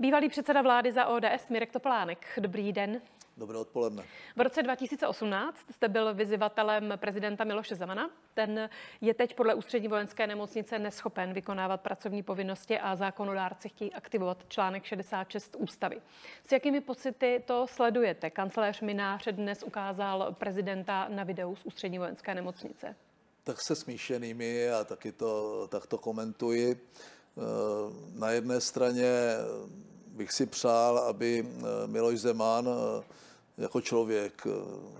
Bývalý předseda vlády za ODS Mirek Topolánek. Dobrý den. Dobré odpoledne. V roce 2018 jste byl vyzývatelem prezidenta Miloše Zemana. Ten je teď podle ústřední vojenské nemocnice neschopen vykonávat pracovní povinnosti a zákonodárci chtějí aktivovat článek 66 ústavy. S jakými pocity to sledujete? Kancelář Minář dnes ukázal prezidenta na videu z ústřední vojenské nemocnice. Tak se smíšenými a taky to, tak to komentuji. Na jedné straně bych si přál, aby Miloš Zeman jako člověk,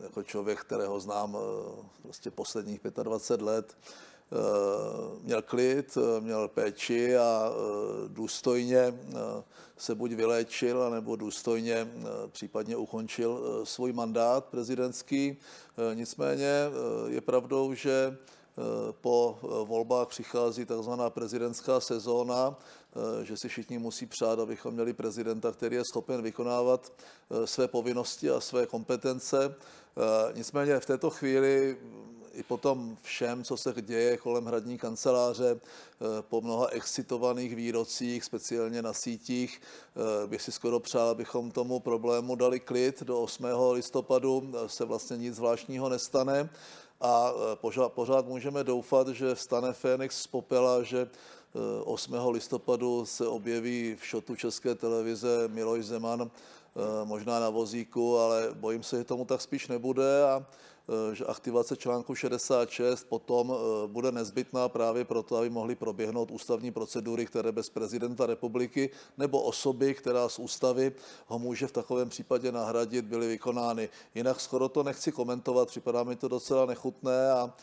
jako člověk, kterého znám prostě posledních 25 let, měl klid, měl péči a důstojně se buď vyléčil, nebo důstojně případně ukončil svůj mandát prezidentský. Nicméně je pravdou, že po volbách přichází takzvaná prezidentská sezóna, že si všichni musí přát, abychom měli prezidenta, který je schopen vykonávat své povinnosti a své kompetence. Nicméně v této chvíli i po tom všem, co se děje kolem hradní kanceláře, po mnoha excitovaných výrocích, speciálně na sítích, bych si skoro přál, abychom tomu problému dali klid. Do 8. listopadu se vlastně nic zvláštního nestane a pořád, pořád můžeme doufat, že vstane Fénix z popela, že 8. listopadu se objeví v šotu České televize Miloš Zeman, možná na vozíku, ale bojím se, že tomu tak spíš nebude a že aktivace článku 66 potom bude nezbytná právě proto, aby mohly proběhnout ústavní procedury, které bez prezidenta republiky nebo osoby, která z ústavy ho může v takovém případě nahradit, byly vykonány. Jinak skoro to nechci komentovat, připadá mi to docela nechutné a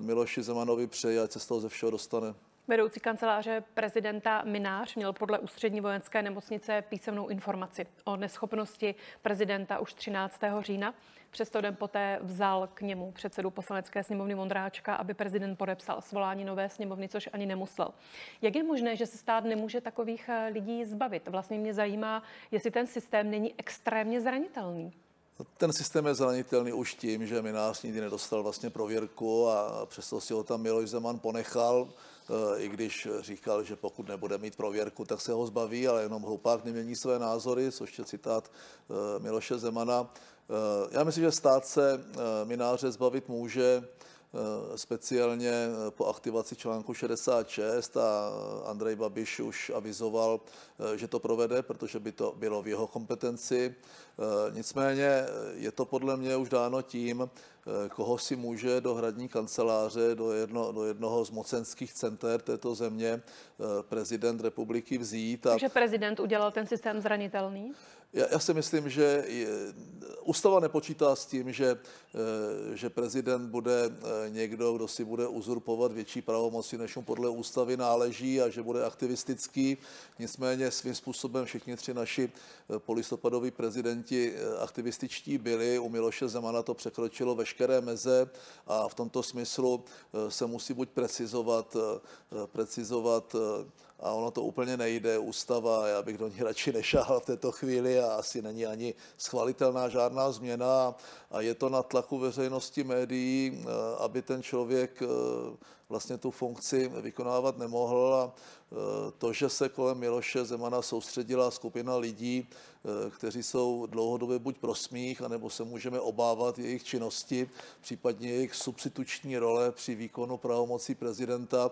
Miloši Zemanovi přeji, ať se z toho ze všeho dostane. Vedoucí kanceláře prezidenta Minář měl podle ústřední vojenské nemocnice písemnou informaci o neschopnosti prezidenta už 13. října. Přesto den poté vzal k němu předsedu poslanecké sněmovny Vondráčka, aby prezident podepsal svolání nové sněmovny, což ani nemusel. Jak je možné, že se stát nemůže takových eh, lidí zbavit? Vlastně mě zajímá, jestli ten systém není extrémně zranitelný. Ten systém je zranitelný už tím, že Minář nikdy nedostal vlastně prověrku a přesto si ho tam Miloš Zeman ponechal, i když říkal, že pokud nebude mít prověrku, tak se ho zbaví, ale jenom hlupák nemění své názory, což je citát eh, Miloše Zemana. Eh, já myslím, že stát se Mináře zbavit může speciálně po aktivaci článku 66 a Andrej Babiš už avizoval, že to provede, protože by to bylo v jeho kompetenci. Nicméně je to podle mě už dáno tím, koho si může do hradní kanceláře, do, jedno, do jednoho z mocenských center této země prezident republiky vzít. A... Takže prezident udělal ten systém zranitelný? Já, já si myslím, že ústava nepočítá s tím, že, eh, že prezident bude eh, někdo, kdo si bude uzurpovat větší pravomoci, než mu podle ústavy náleží a že bude aktivistický. Nicméně svým způsobem všichni tři naši eh, polistopadoví prezidenti aktivističtí byli. U Miloše Zemana to překročilo veškeré meze a v tomto smyslu se musí buď precizovat, precizovat a ono to úplně nejde, ústava, já bych do ní radši nešáhl v této chvíli a asi není ani schvalitelná žádná změna. A je to na tlaku veřejnosti médií, eh, aby ten člověk eh, vlastně tu funkci vykonávat nemohl a e, to, že se kolem Miloše Zemana soustředila skupina lidí, e, kteří jsou dlouhodobě buď pro smích, anebo se můžeme obávat jejich činnosti, případně jejich substituční role při výkonu pravomocí prezidenta.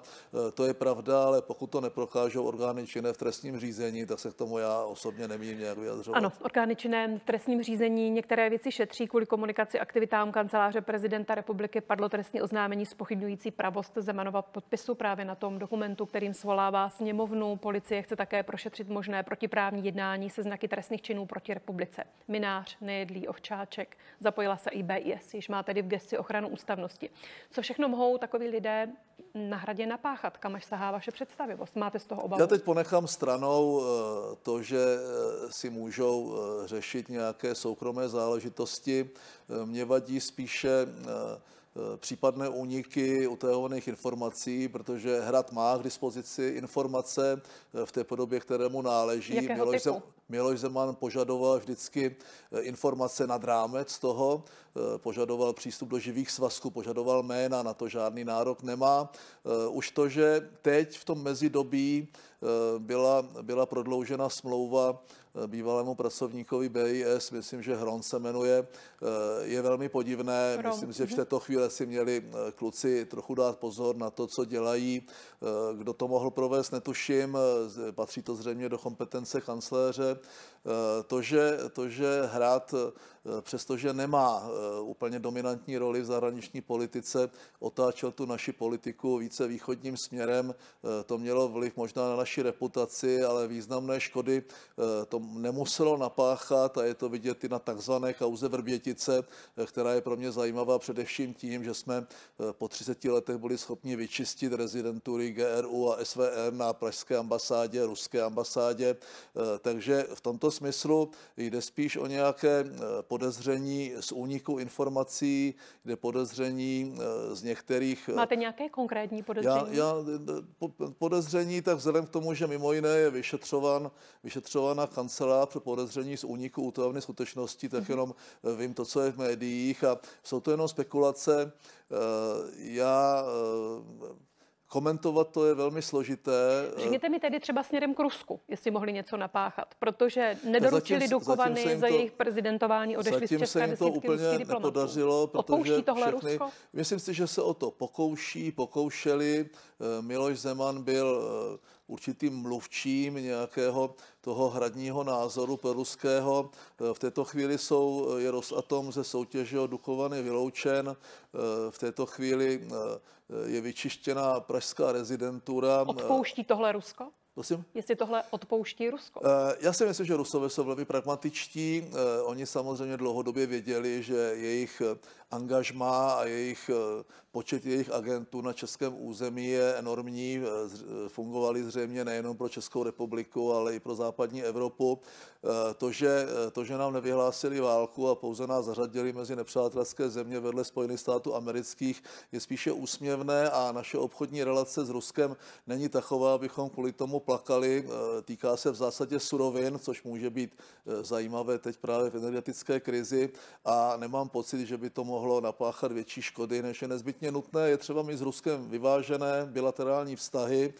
E, to je pravda, ale pokud to neprokážou orgány činné v trestním řízení, tak se k tomu já osobně nemím nějak vyjadřovat. Ano, orgány činné v trestním řízení některé věci šetří kvůli komunikaci aktivitám kanceláře prezidenta republiky padlo trestní oznámení spochybňující pravost Zemanova podpisu právě na tom dokumentu, kterým svolává sněmovnu. Policie chce také prošetřit možné protiprávní jednání se znaky trestných činů proti republice. Minář, nejedlý, ovčáček. Zapojila se i BIS, již má tedy v gesti ochranu ústavnosti. Co všechno mohou takoví lidé na hradě napáchat? Kam až sahá vaše představivost? Máte z toho obavu? Já teď ponechám stranou eh, to, že eh, si můžou eh, řešit nějaké soukromé záležitosti. Mě vadí spíše případné úniky utajovaných informací, protože Hrad má k dispozici informace eh, v té podobě, kterému náleží. Jakého typu? Miloš Zeman požadoval vždycky eh, informace nad rámec toho, eh, požadoval přístup do živých svazků, požadoval jména, na to žádný nárok nemá. Eh, už to, že teď v tom mezidobí byla, byla prodloužena smlouva bývalému pracovníkovi BIS, myslím, že Hron se jmenuje, je velmi podivné. Hron. Myslím, že v této chvíli si měli kluci trochu dát pozor na to, co dělají. Kdo to mohl provést, netuším. Patří to zřejmě do kompetence kancléře. To, že, to, že hrát, přestože nemá úplně dominantní roli v zahraniční politice, otáčel tu naši politiku více východním směrem, to mělo vliv možná na naši reputaci, ale významné škody to nemuselo napáchat a je to vidět i na takzvané kauze Vrbětice, která je pro mě zajímavá především tím, že jsme po 30 letech byli schopni vyčistit rezidentury GRU a SVR na pražské ambasádě, ruské ambasádě, takže v tomto smyslu jde spíš o nějaké podezření z úniku informací, jde podezření z některých... Máte nějaké konkrétní podezření? Já, já podezření, tak vzhledem k tomu, že mimo jiné je vyšetřovan, vyšetřována kancelář pro podezření z úniku útojovny skutečnosti, tak jenom vím to, co je v médiích a jsou to jenom spekulace. Já komentovat to je velmi složité. Řekněte mi tedy třeba směrem k Rusku, jestli mohli něco napáchat, protože nedoručili zatím, Dukovany zatím za to, jejich prezidentování, odešli z Zatím se jim to úplně nepodařilo, protože tohle všechny, Rusko? myslím si, že se o to pokouší, pokoušeli. Miloš Zeman byl určitým mluvčím nějakého toho hradního názoru peruského. V této chvíli jsou, je Rosatom ze soutěže o Dukovany vyloučen. V této chvíli je vyčištěna pražská rezidentura. Odpouští tohle Rusko? Prosím? Jestli tohle odpouští Rusko? Já si myslím, že Rusové jsou velmi pragmatičtí. Oni samozřejmě dlouhodobě věděli, že jejich angažmá a jejich počet jejich agentů na českém území je enormní. Fungovali zřejmě nejenom pro Českou republiku, ale i pro západní Evropu. To, že, to, že nám nevyhlásili válku a pouze nás zařadili mezi nepřátelské země vedle Spojených států amerických, je spíše úsměvné a naše obchodní relace s Ruskem není taková, abychom kvůli tomu plakali. Týká se v zásadě surovin, což může být zajímavé teď právě v energetické krizi a nemám pocit, že by to mohlo napáchat větší škody, než je nezbytně nutné. Je třeba mít s Ruskem vyvážené bilaterální vztahy,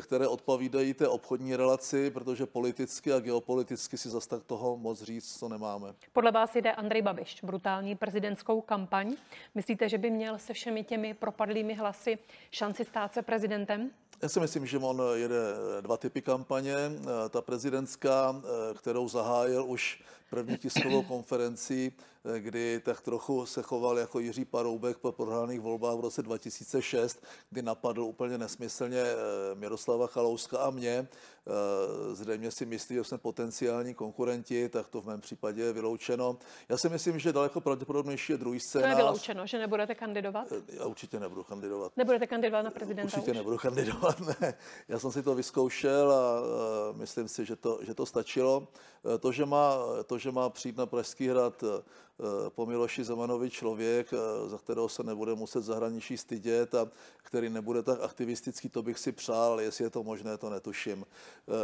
které odpovídají té obchodní relaci, protože politicky a geopoliticky si zase tak toho moc říct, co nemáme. Podle vás jde Andrej Babiš brutální prezidentskou kampaň. Myslíte, že by měl se všemi těmi propadlými hlasy šanci stát se prezidentem? Já si myslím, že on jede dva typy kampaně. Ta prezidentská, kterou zahájil už první tiskovou konferenci, kdy tak trochu se choval jako Jiří Paroubek po prohraných volbách v roce 2006, kdy napadl úplně nesmyslně Miroslava Chalouska a mě. Zřejmě si myslí, že jsme potenciální konkurenti, tak to v mém případě je vyloučeno. Já si myslím, že daleko pravděpodobnější je druhý scénář. To je vyloučeno, že nebudete kandidovat? Já určitě nebudu kandidovat. Nebudete kandidovat na prezidenta Určitě už? nebudu kandidovat, ne. Já jsem si to vyzkoušel a myslím si, že to, že to stačilo. To, že má, to, že má přijít na Pražský hrad po Miloši Zemanovi člověk, za kterého se nebude muset zahraničí stydět a který nebude tak aktivistický, to bych si přál, ale jestli je to možné, to netuším.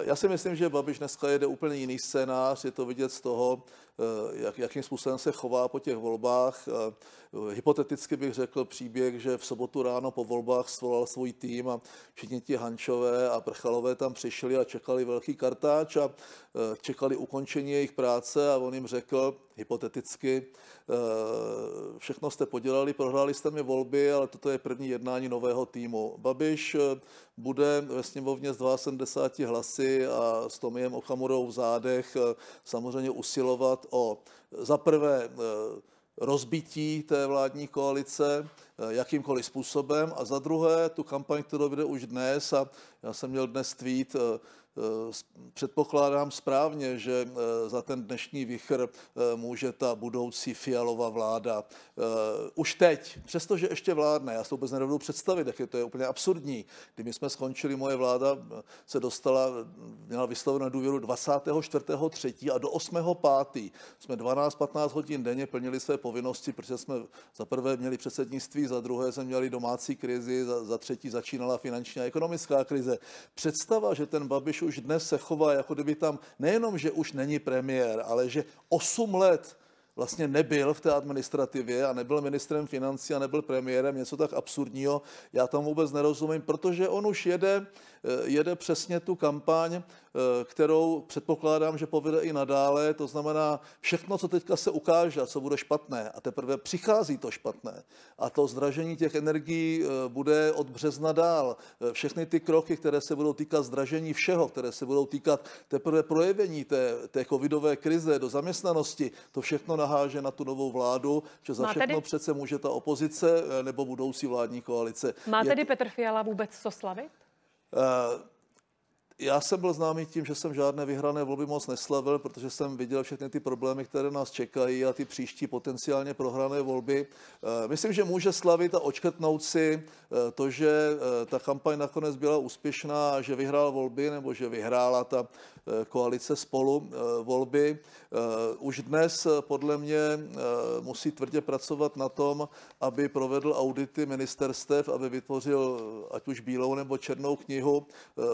Já si myslím, že Babiš dneska jede úplně jiný scénář, je to vidět z toho, jak, jakým způsobem se chová po těch volbách. Hypoteticky bych řekl příběh, že v sobotu ráno po volbách svolal svůj tým a všichni ti Hančové a Prchalové tam přišli a čekali velký kartáč a čekali ukončení jejich práce a on jim řekl hypoteticky, všechno jste podělali, prohráli jste mi volby, ale toto je první jednání nového týmu. Babiš bude ve sněmovně s 72 hlasy a s Tomiem Okamurou v zádech samozřejmě usilovat o za prvé rozbití té vládní koalice jakýmkoliv způsobem a za druhé tu kampaň, kterou vede už dnes a já jsem měl dnes tweet, předpokládám správně, že za ten dnešní vichr může ta budoucí fialová vláda už teď, přestože ještě vládne, já si to vůbec nedovedu představit, jak je to je úplně absurdní. Kdy my jsme skončili, moje vláda se dostala, měla vyslovenou důvěru 24.3. a do 8.5. jsme 12-15 hodin denně plnili své povinnosti, protože jsme za prvé měli předsednictví, za druhé jsme měli domácí krizi, za, za třetí začínala finanční a ekonomická krize. Představa, že ten Babiš už dnes se chová, jako kdyby tam nejenom, že už není premiér, ale že 8 let vlastně nebyl v té administrativě a nebyl ministrem financí a nebyl premiérem, něco tak absurdního, já tomu vůbec nerozumím, protože on už jede, eh, jede přesně tu kampaň, kterou předpokládám, že povede i nadále, to znamená všechno, co teďka se ukáže a co bude špatné a teprve přichází to špatné a to zdražení těch energií eh, bude od března dál. Všechny ty kroky, které se budou týkat zdražení všeho, které se budou týkat teprve projevení té, té covidové krize do zaměstnanosti, to všechno naháže na tu novou vládu, že za Má všechno tedy- přece může ta opozice eh, nebo budoucí vládní koalice. Má Je tedy Petr Fiala vůbec co slavit? Eh, já jsem byl známý tím, že jsem žádné vyhrané volby moc neslavil, protože jsem viděl všechny ty problémy, které nás čekají a ty příští potenciálně prohrané volby. Eh, Myslím, že může slavit a očkrtnout si eh, to, že eh, ta kampaň nakonec byla úspěšná, že vyhrál volby nebo že vyhrála ta koalice spolu volby. Už dnes podle mě musí tvrdě pracovat na tom, aby provedl audity ministerstev, aby vytvořil ať už bílou nebo černou knihu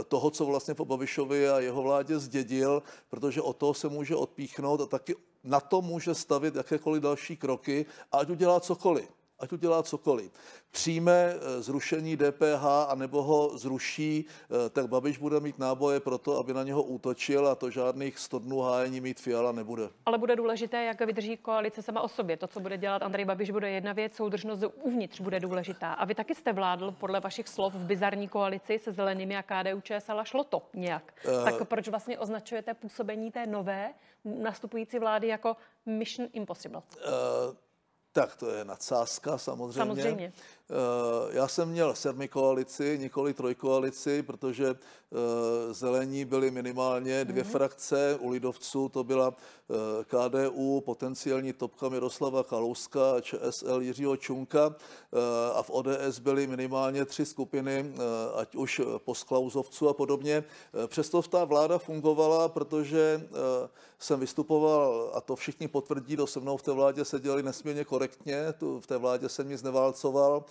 toho, co vlastně po Babišovi a jeho vládě zdědil, protože o toho se může odpíchnout a taky na to může stavit jakékoliv další kroky, ať udělá cokoliv ať udělá cokoliv. Přijme eh, zrušení DPH a nebo ho zruší, eh, tak Babiš bude mít náboje pro to, aby na něho útočil a to žádných 100 dnů hájení mít Fiala nebude. Ale bude důležité, jak vydrží koalice sama o sobě. To, co bude dělat Andrej Babiš, bude jedna věc, soudržnost uvnitř bude důležitá. A vy taky jste vládl podle vašich slov v bizarní koalici se zelenými a KDU ČSL a šlo to nějak. Eh. Tak proč vlastně označujete působení té nové nastupující vlády jako Mission Impossible? Eh, tak to je nadsázka samozřejmě. Samozřejmě. Eh, Já jsem měl sedmi koalici, nikoli trojkoalici, protože eh, zelení byly minimálně dvě Mhm. frakce. U lidovců to byla eh, KDU, potenciální topka Miroslava Kalouska a ČSL Jiřího Čunka a v ODS byly minimálně tři skupiny, ať už postklauzovců a podobně. Přesto ta vláda fungovala, protože jsem vystupoval, a to všichni potvrdí, kdo se mnou v té vládě seděli nesmírně korektně, tu, v té vládě jsem nic neválcoval,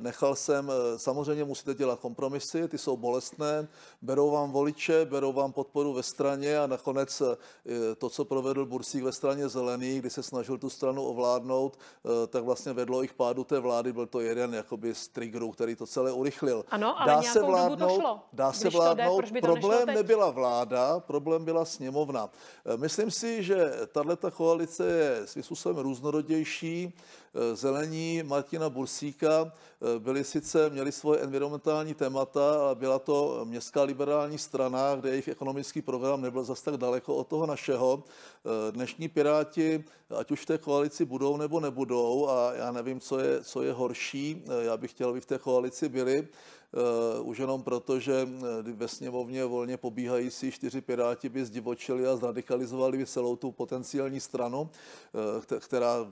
nechal jsem, eh, samozřejmě musíte dělat kompromisy, ty jsou bolestné, berou vám voliče, berou vám podporu ve straně a nakonec eh, to, co provedl Bursík ve straně zelený, kdy se snažil tu stranu ovládnout, eh, tak vlastně vedlo ich pádu té vlády, byl to jeden jakoby z triggerů, který to celé urychlil. Ano, ale nějakou dobu to šlo. Dá se jde, vládnout, nešlo problém nebyla vláda, problém byla sněmovna. Eh, Myslím si, že tato koalice je svým způsobem různorodější. Eh, Zelení Martina Bursíka eh, byli sice, měli svoje environmentální témata, ale byla to městská liberální strana, kde jejich ekonomický program nebyl zas tak daleko od toho našeho. Eh, Dnešní Piráti, ať už v té koalici budou nebo nebudou, a já nevím, co je, co je horší, já bych chtěl, aby v té koalici byli, Uh, už jenom proto, že ve sněmovně volně pobíhající čtyři piráti by zdivočili a zradikalizovali by celou tu potenciální stranu, kte- která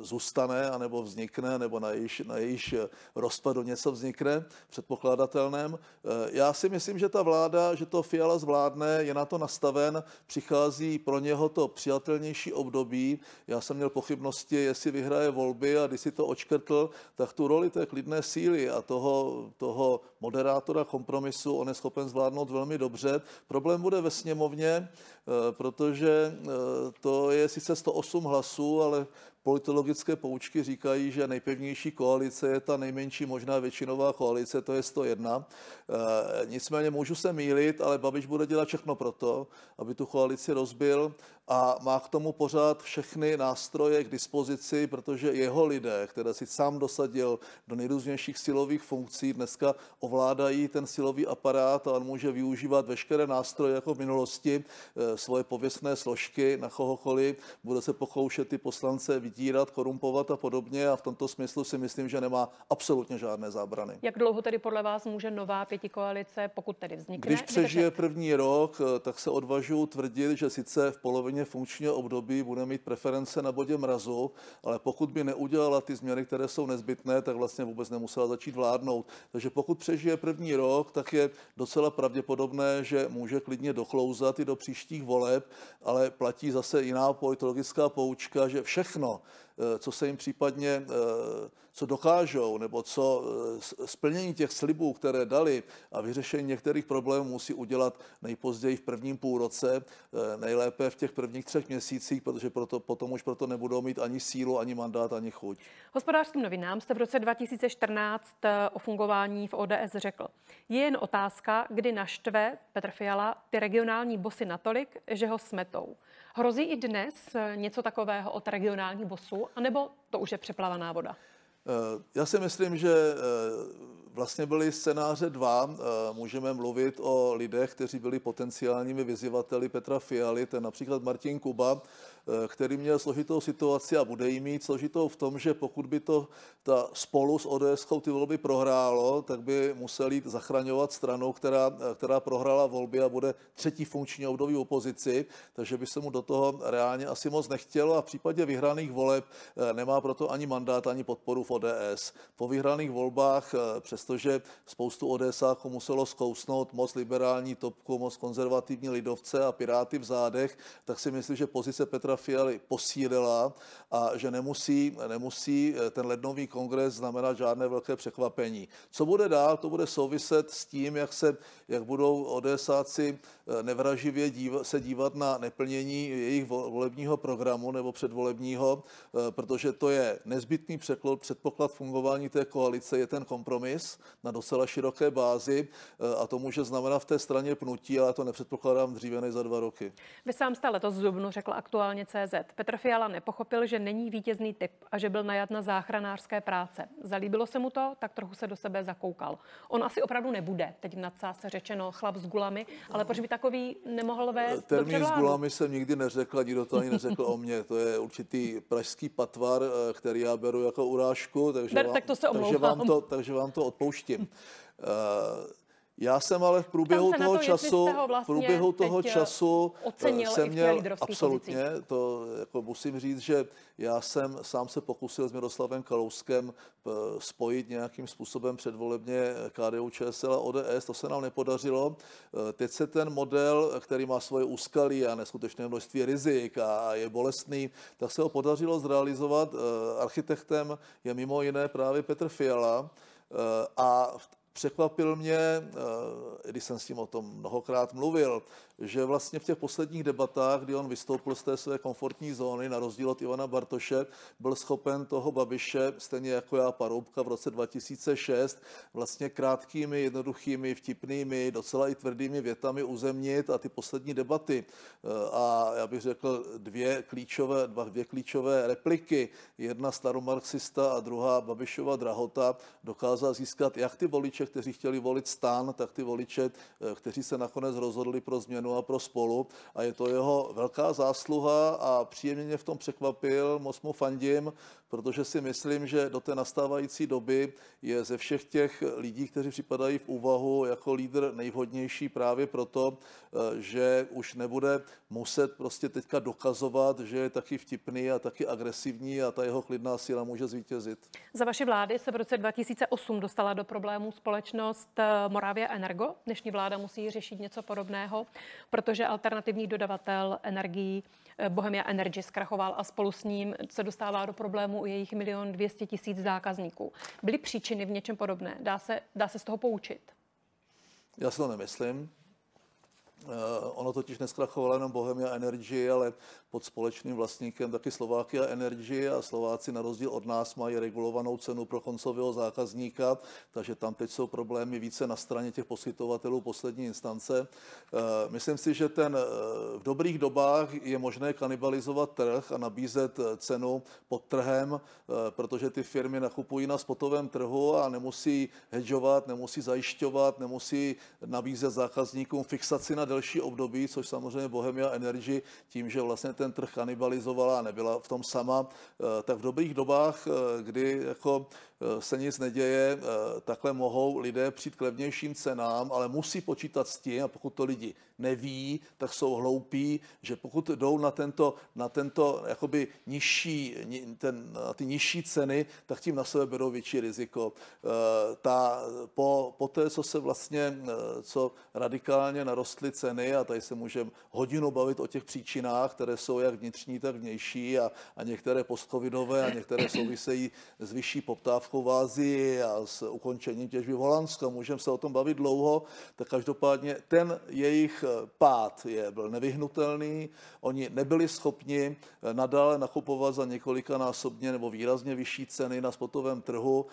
zůstane, anebo vznikne, nebo na jejíž, na jejíž rozpadu něco vznikne, předpokládatelném. Eh, Já si myslím, že ta vláda, že to Fiala zvládne, je na to nastaven, přichází pro něho to přijatelnější období. Já jsem měl pochybnosti, jestli vyhraje volby a když si to očkrtl, tak tu roli té klidné síly a toho, toho moderátora kompromisu on je schopen zvládnout velmi dobře. Problém bude ve sněmovně, eh, protože eh, to je sice 108 hlasů, ale politologické poučky říkají, že nejpevnější koalice je ta nejmenší možná většinová koalice, to je 101. E, nicméně můžu se mýlit, ale Babiš bude dělat všechno proto, aby tu koalici rozbil a má k tomu pořád všechny nástroje k dispozici, protože jeho lidé, které si sám dosadil do nejrůznějších silových funkcí, dneska ovládají ten silový aparát a on může využívat veškeré nástroje jako v minulosti, e, svoje pověstné složky na kohokoliv, bude se pokoušet ty poslance vydírat, korumpovat a podobně a v tomto smyslu si myslím, že nemá absolutně žádné zábrany. Jak dlouho tedy podle vás může nová pětikoalice, pokud tedy vznikne, Když přežije vydržet? první rok, eh, tak se odvažuji tvrdit, že sice v polovině funkčního období bude mít preference na bodě mrazu, ale pokud by neudělala ty změny, které jsou nezbytné, tak vlastně vůbec nemusela začít vládnout. Takže pokud přežije první rok, tak je docela pravděpodobné, že může klidně doklouzat i do příštích voleb, ale platí zase jiná politologická poučka, že všechno, co se jim případně, co dokážou, nebo co splnění těch slibů, které dali a vyřešení některých problémů musí udělat nejpozději v prvním půlroce, nejlépe v těch prvních třech měsících, protože proto, potom už proto nebudou mít ani sílu, ani mandát, ani chuť. Hospodářským novinám jste v roce 2014 o fungování v ODS řekl, je jen otázka, kdy naštve Petr Fiala ty regionální bosy natolik, že ho smetou. Hrozí i dnes něco takového od regionálních bosů, anebo to už je přeplavaná voda? Eh, já si myslím, že eh, vlastně byly scénáře dva. Eh, můžeme mluvit o lidech, kteří byli potenciálními vyzývateli Petra Fialy, ten například Martin Kuba, Eh, který měl složitou situaci a bude jí mít složitou v tom, že pokud by to ta spolu s ODS ty volby prohrálo, tak by musel jít zachraňovat stranu, která, eh, která prohrála volby a bude třetí funkční období opozici, takže by se mu do toho reálně asi moc nechtělo a v případě vyhraných voleb nemá proto ani mandát, ani podporu v ODS. Po vyhraných volbách, přestože spoustu ODSáků muselo zkousnout moc liberální topku, moc konzervativní lidovce a piráty v zádech, tak si myslím, že pozice Petra Fialy posílila a že nemusí, nemusí eh, ten lednový kongres znamenat žádné velké překvapení. Co bude dál, to bude souviset s tím, jak, se, jak budou odesáci eh, nevraživě díva, se dívat na neplnění jejich volebního programu nebo předvolebního, eh, protože to je nezbytný předpoklad fungování té koalice, je ten kompromis na docela široké bázi a to může znamenat v té straně pnutí, ale to nepředpokládám dříve než za dva roky. Vy sám jste letos v Dubnu řekl aktuálně CZ. Petr Fiala nepochopil, že není vítězný typ a že byl najat na záchranářské práce. Zalíbilo se mu to, tak trochu se do sebe zakoukal. On asi opravdu nebude, teď v nadsázce řečeno chlap s gulami, ale proč by takový nemohl vést Termín s gulami jsem nikdy neřekl, nikdo to ani neřekl o mně. To je určitý pražský patvar, eh, který já beru jako urážku, takže, Ber, vám, tak to se takže, vám, to, takže vám to odpouštím. Uh, Já jsem ale v průběhu toho to, času, vlastně v průběhu toho eh, času jsem měl absolutně, pozicích. to jako musím říct, že já jsem sám se pokusil s Miroslavem Kalouskem eh, spojit nějakým způsobem předvolebně KDU, ČSL a ODS, to se nám nepodařilo. Eh, teď se ten model, který má svoje úskalí a neskutečné množství rizik a je bolestný, tak se ho podařilo zrealizovat. Architektem je mimo jiné právě Petr Fiala, a Překvapil mě, eh, když jsem s tím o tom mnohokrát mluvil, že vlastně v těch posledních debatách, kdy on vystoupil z té své komfortní zóny, na rozdíl od Ivana Bartoše, byl schopen toho Babiše, stejně jako já Paroubka v roce 2006, vlastně krátkými, jednoduchými, vtipnými, docela i tvrdými větami uzemnit a ty poslední debaty. Eh, a já bych řekl dvě klíčové, dva, dvě klíčové repliky, jedna staromarxista a druhá Babišova drahota, dokázal získat jak ty voliče, kteří chtěli volit stan, tak ty voliče, eh, kteří se nakonec rozhodli pro změnu Zenu a pro spolu. A je to jeho velká zásluha a příjemně mě v tom překvapil, moc mu fandím, protože si myslím, že do té nastávající doby je ze všech těch lidí, kteří připadají v úvahu jako lídr nejvhodnější právě proto, eh, že už nebude muset prostě teďka dokazovat, že je taky vtipný a taky agresivní a ta jeho klidná síla může zvítězit. Za vaši vlády se v roce 2008 dostala do problémů společnost eh, Moravia Energo. Dnešní vláda musí řešit něco podobného protože alternativní dodavatel energií eh, Bohemia Energy zkrachoval a spolu s ním se dostává do problému u jejich milion 200 tisíc zákazníků. Byly příčiny v něčem podobné? Dá se, dá se z toho poučit? Já si to nemyslím. Uh, ono totiž neskrachovalo jenom Bohemia Energy, ale pod společným vlastníkem taky Slovakia Energy a Slováci na rozdíl od nás mají regulovanou cenu pro koncového zákazníka, takže tam teď jsou problémy více na straně těch poskytovatelů poslední instance. Uh, myslím si, že ten uh, v dobrých dobách je možné kanibalizovat trh a nabízet cenu pod trhem, protože ty firmy nakupují na spotovém trhu a nemusí hedžovat, nemusí zajišťovat, nemusí nabízet zákazníkům fixaci na delší období, což samozřejmě Bohemia Energy tím, že vlastně ten trh kanibalizovala a nebyla v tom sama, eh, tak v dobrých dobách, eh, kdy jako Eh, se nic neděje, takhle mohou lidé přijít k levnějším cenám, ale musí počítat s tím, a pokud to lidi neví, tak jsou hloupí, že pokud jdou na tento, na tento jakoby nižší, ten, na ty nižší ceny, tak tím na sebe berou větší riziko. Ta, po, po té, co se vlastně, co radikálně narostly ceny a tady se můžeme hodinu bavit o těch příčinách, které jsou jak vnitřní, tak vnější a, a některé postcovidové a některé souvisejí s vyšší poptávkou v Ázii a s ukončením těžby v Holandsku. Můžeme se o tom bavit dlouho, tak každopádně ten jejich pád je, byl nevyhnutelný. Oni nebyli schopni nadále nakupovat za několikanásobně nebo výrazně vyšší ceny na spotovém trhu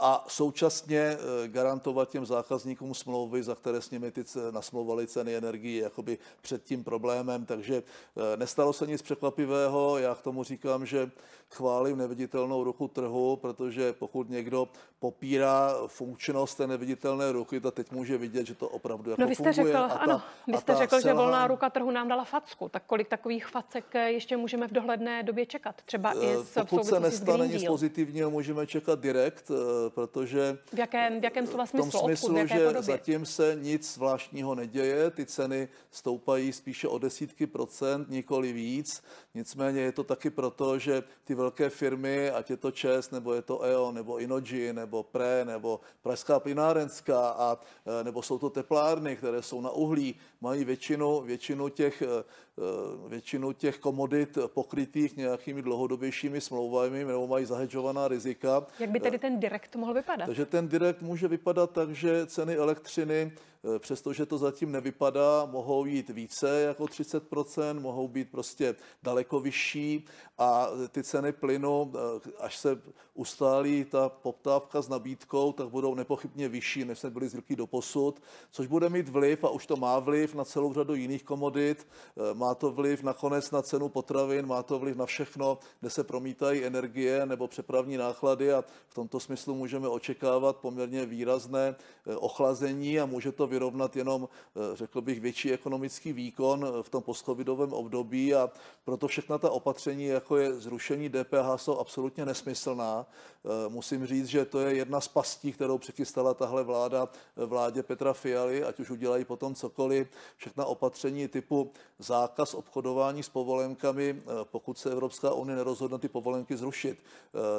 a současně garantovat těm zákazníkům smlouvy, za které s nimi ty nasmlouvaly ceny energii jakoby před tím problémem, takže eh, nestalo se nic překvapivého. Já k tomu říkám, že chválím neviditelnou ruku trhu, protože pokud někdo popírá funkčnost té neviditelné ruky, tak teď může vidět, že to opravdu jako no, vy jste funguje. Řekl, ta, ano, vy jste řekl, že volná ruka trhu nám dala facku. Tak kolik takových facek eh, ještě můžeme v dohledné době čekat? Třeba i s, Pokud se nestane nic pozitivního, můžeme čekat direkt, protože... V jakém, v jakém slova smyslu? V tom smyslu, Odkud, že zatím se nic zvláštního neděje, ty ceny stoupají spíše o desítky procent, nikoli víc. Nicméně je to taky proto, že ty velké firmy, ať je to ČES, nebo je to EO, nebo Inoji, nebo PRE, nebo Pražská plynárenská, a, e, nebo jsou to teplárny, které jsou na uhlí, mají většinu, většinu, těch, e, e, většinu těch komodit pokrytých nějakými dlouhodobějšími smlouvami, nebo mají zahedžovaná rizika. Jak by tedy ten direkt mohl vypadat? Takže ten direkt může vypadat tak, že ceny elektřiny přestože to zatím nevypadá, mohou jít více jako 30%, mohou být prostě daleko vyšší a ty ceny plynu, eh, až se ustálí ta poptávka s nabídkou, tak budou nepochybně vyšší, než jsme byli zvyklí do posud, což bude mít vliv, a už to má vliv na celou řadu jiných komodit, eh, má to vliv nakonec na cenu potravin, má to vliv na všechno, kde se promítají energie nebo přepravní náklady a v tomto smyslu můžeme očekávat poměrně výrazné ochlazení a může to vyrovnat jenom, eh, řekl bych, větší ekonomický výkon eh, v tom postcovidovém období a proto všechna ta opatření, jako je zrušení DPH, jsou absolutně nesmyslná. Eh, musím říct, že to je jedna z pastí, kterou přichystala tahle vláda vládě Petra Fialy, ať už udělají potom cokoliv. Všechna opatření typu zákaz obchodování s povolenkami, pokud se Evropská unie nerozhodne ty povolenky zrušit,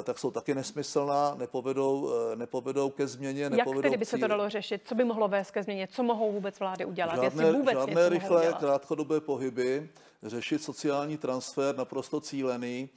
tak jsou taky nesmyslná, nepovedou, nepovedou ke změně. Jak tedy by se to dalo řešit? Co by mohlo vést ke změně? Co mohou vůbec vlády udělat? Žádné, Jestli vůbec žádné rychlé krátkodobé pohyby, řešit sociální transfer naprosto cílený,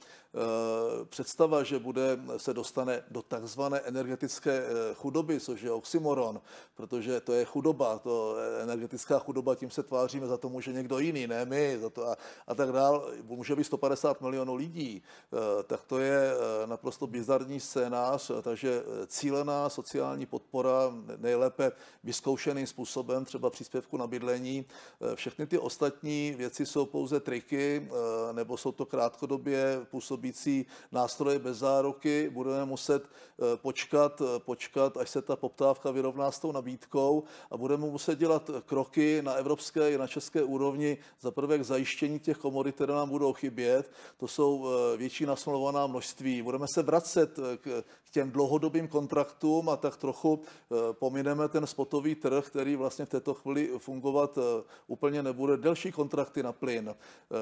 představa, že bude, se dostane do takzvané energetické eh, chudoby, což je oxymoron, protože to je chudoba, to energetická chudoba, tím se tváříme, za to může někdo jiný, ne my, za to a, a tak dál, může být 150 milionů lidí, eh, tak to je naprosto bizarní scénář, takže cílená sociální podpora, nejlépe vyzkoušeným způsobem, třeba příspěvku na bydlení, všechny ty ostatní věci jsou pouze triky, nebo jsou to krátkodobě působí působící nástroje bez záruky. Budeme muset eh, počkat, eh, počkat, až se ta poptávka vyrovná s tou nabídkou a budeme muset dělat kroky na evropské i na české úrovni za prvé k zajištění těch komodit, které nám budou chybět. To jsou eh, větší nasmluvovaná množství. Budeme se vracet k těm dlouhodobým kontraktům a tak trochu pomineme ten spotový trh, který vlastně v této chvíli fungovat úplně nebude. Delší kontrakty na plyn,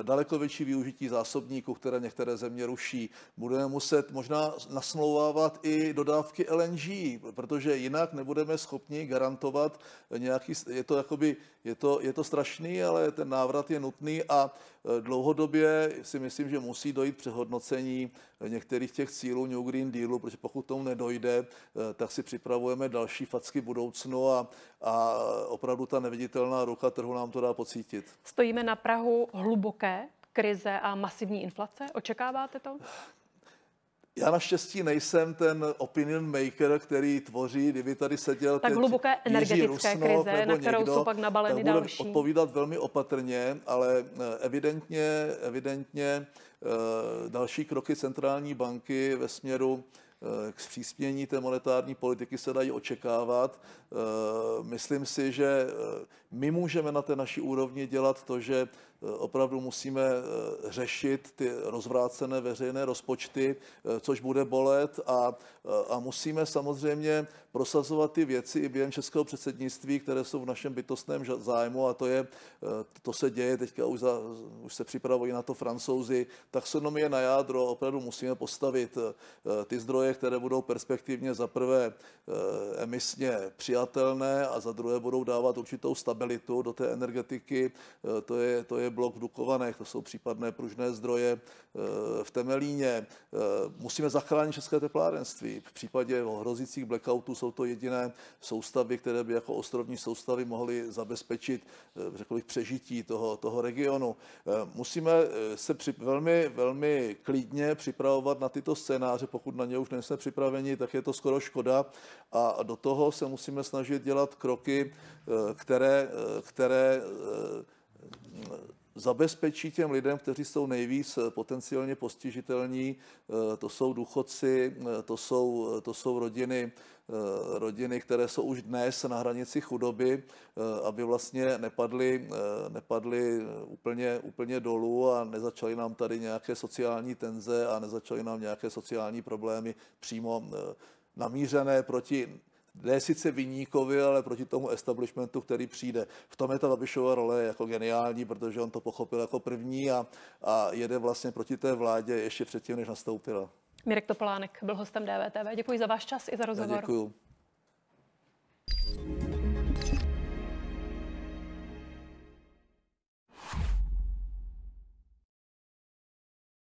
daleko větší využití zásobníků, které některé země ruší. Budeme muset možná nasmlouvávat i dodávky LNG, protože jinak nebudeme schopni garantovat nějaký, je to jakoby, je to, je to strašný, ale ten návrat je nutný a e, dlouhodobě si myslím, že musí dojít přehodnocení některých těch cílů New Green Dealu, protože pokud tomu nedojde, e, tak si připravujeme další facky budoucnu a, a opravdu ta neviditelná ruka trhu nám to dá pocítit. Stojíme na Prahu hluboké krize a masivní inflace? Očekáváte to? Já naštěstí nejsem ten opinion maker, který tvoří, kdyby tady seděl tak hluboké energetické Rusnov, krize, na kterou někdo, jsou pak nabaleny tak další. odpovídat velmi opatrně, ale eh, evidentně, evidentně eh, další kroky centrální banky ve směru eh, k zpřísnění té monetární politiky se dají očekávat. Myslím si, že my můžeme na té naší úrovni dělat to, že opravdu musíme eh, řešit ty rozvrácené veřejné rozpočty, eh, což bude bolet a, a musíme samozřejmě prosazovat ty věci i během českého předsednictví, které jsou v našem bytostném zájmu a to je, to se děje teďka už, za, už se připravují na to francouzi, taxonomie na jádro, opravdu musíme postavit ty zdroje které budou perspektivně za prvé eh, emisně přijatelné a za druhé budou dávat určitou stabilitu do té energetiky. Eh, to je, to je blok v Dukovanech, to jsou případné pružné zdroje v Temelíně. Musíme zachránit české teplárenství. V případě hrozících blackoutů jsou to jediné soustavy, které by jako ostrovní soustavy mohly zabezpečit, řekl bych, přežití toho, toho regionu. Musíme se při, velmi, velmi klidně připravovat na tyto scénáře. Pokud na ně už nejsme připraveni, tak je to skoro škoda. A do toho se musíme snažit dělat kroky, eh, které, eh, které eh, zabezpečí těm lidem, kteří jsou nejvíc potenciálně postižitelní, to jsou důchodci, to jsou, to jsou rodiny, Eh, rodiny, které jsou už dnes na hranici chudoby, eh, aby vlastně nepadly, eh, nepadly úplně, úplně dolů a nezačaly nám tady nějaké sociální tenze a nezačaly nám nějaké sociální problémy přímo namířené proti ne sice vyníkovi, ale proti tomu establishmentu, který přijde. V tom je ta Babišova role jako geniální, protože on to pochopil jako první a, a jede vlastně proti té vládě ještě předtím, než nastoupila. Mirek Topolánek byl hostem DVTV. Děkuji za váš čas i za rozhovor. Já děkuji.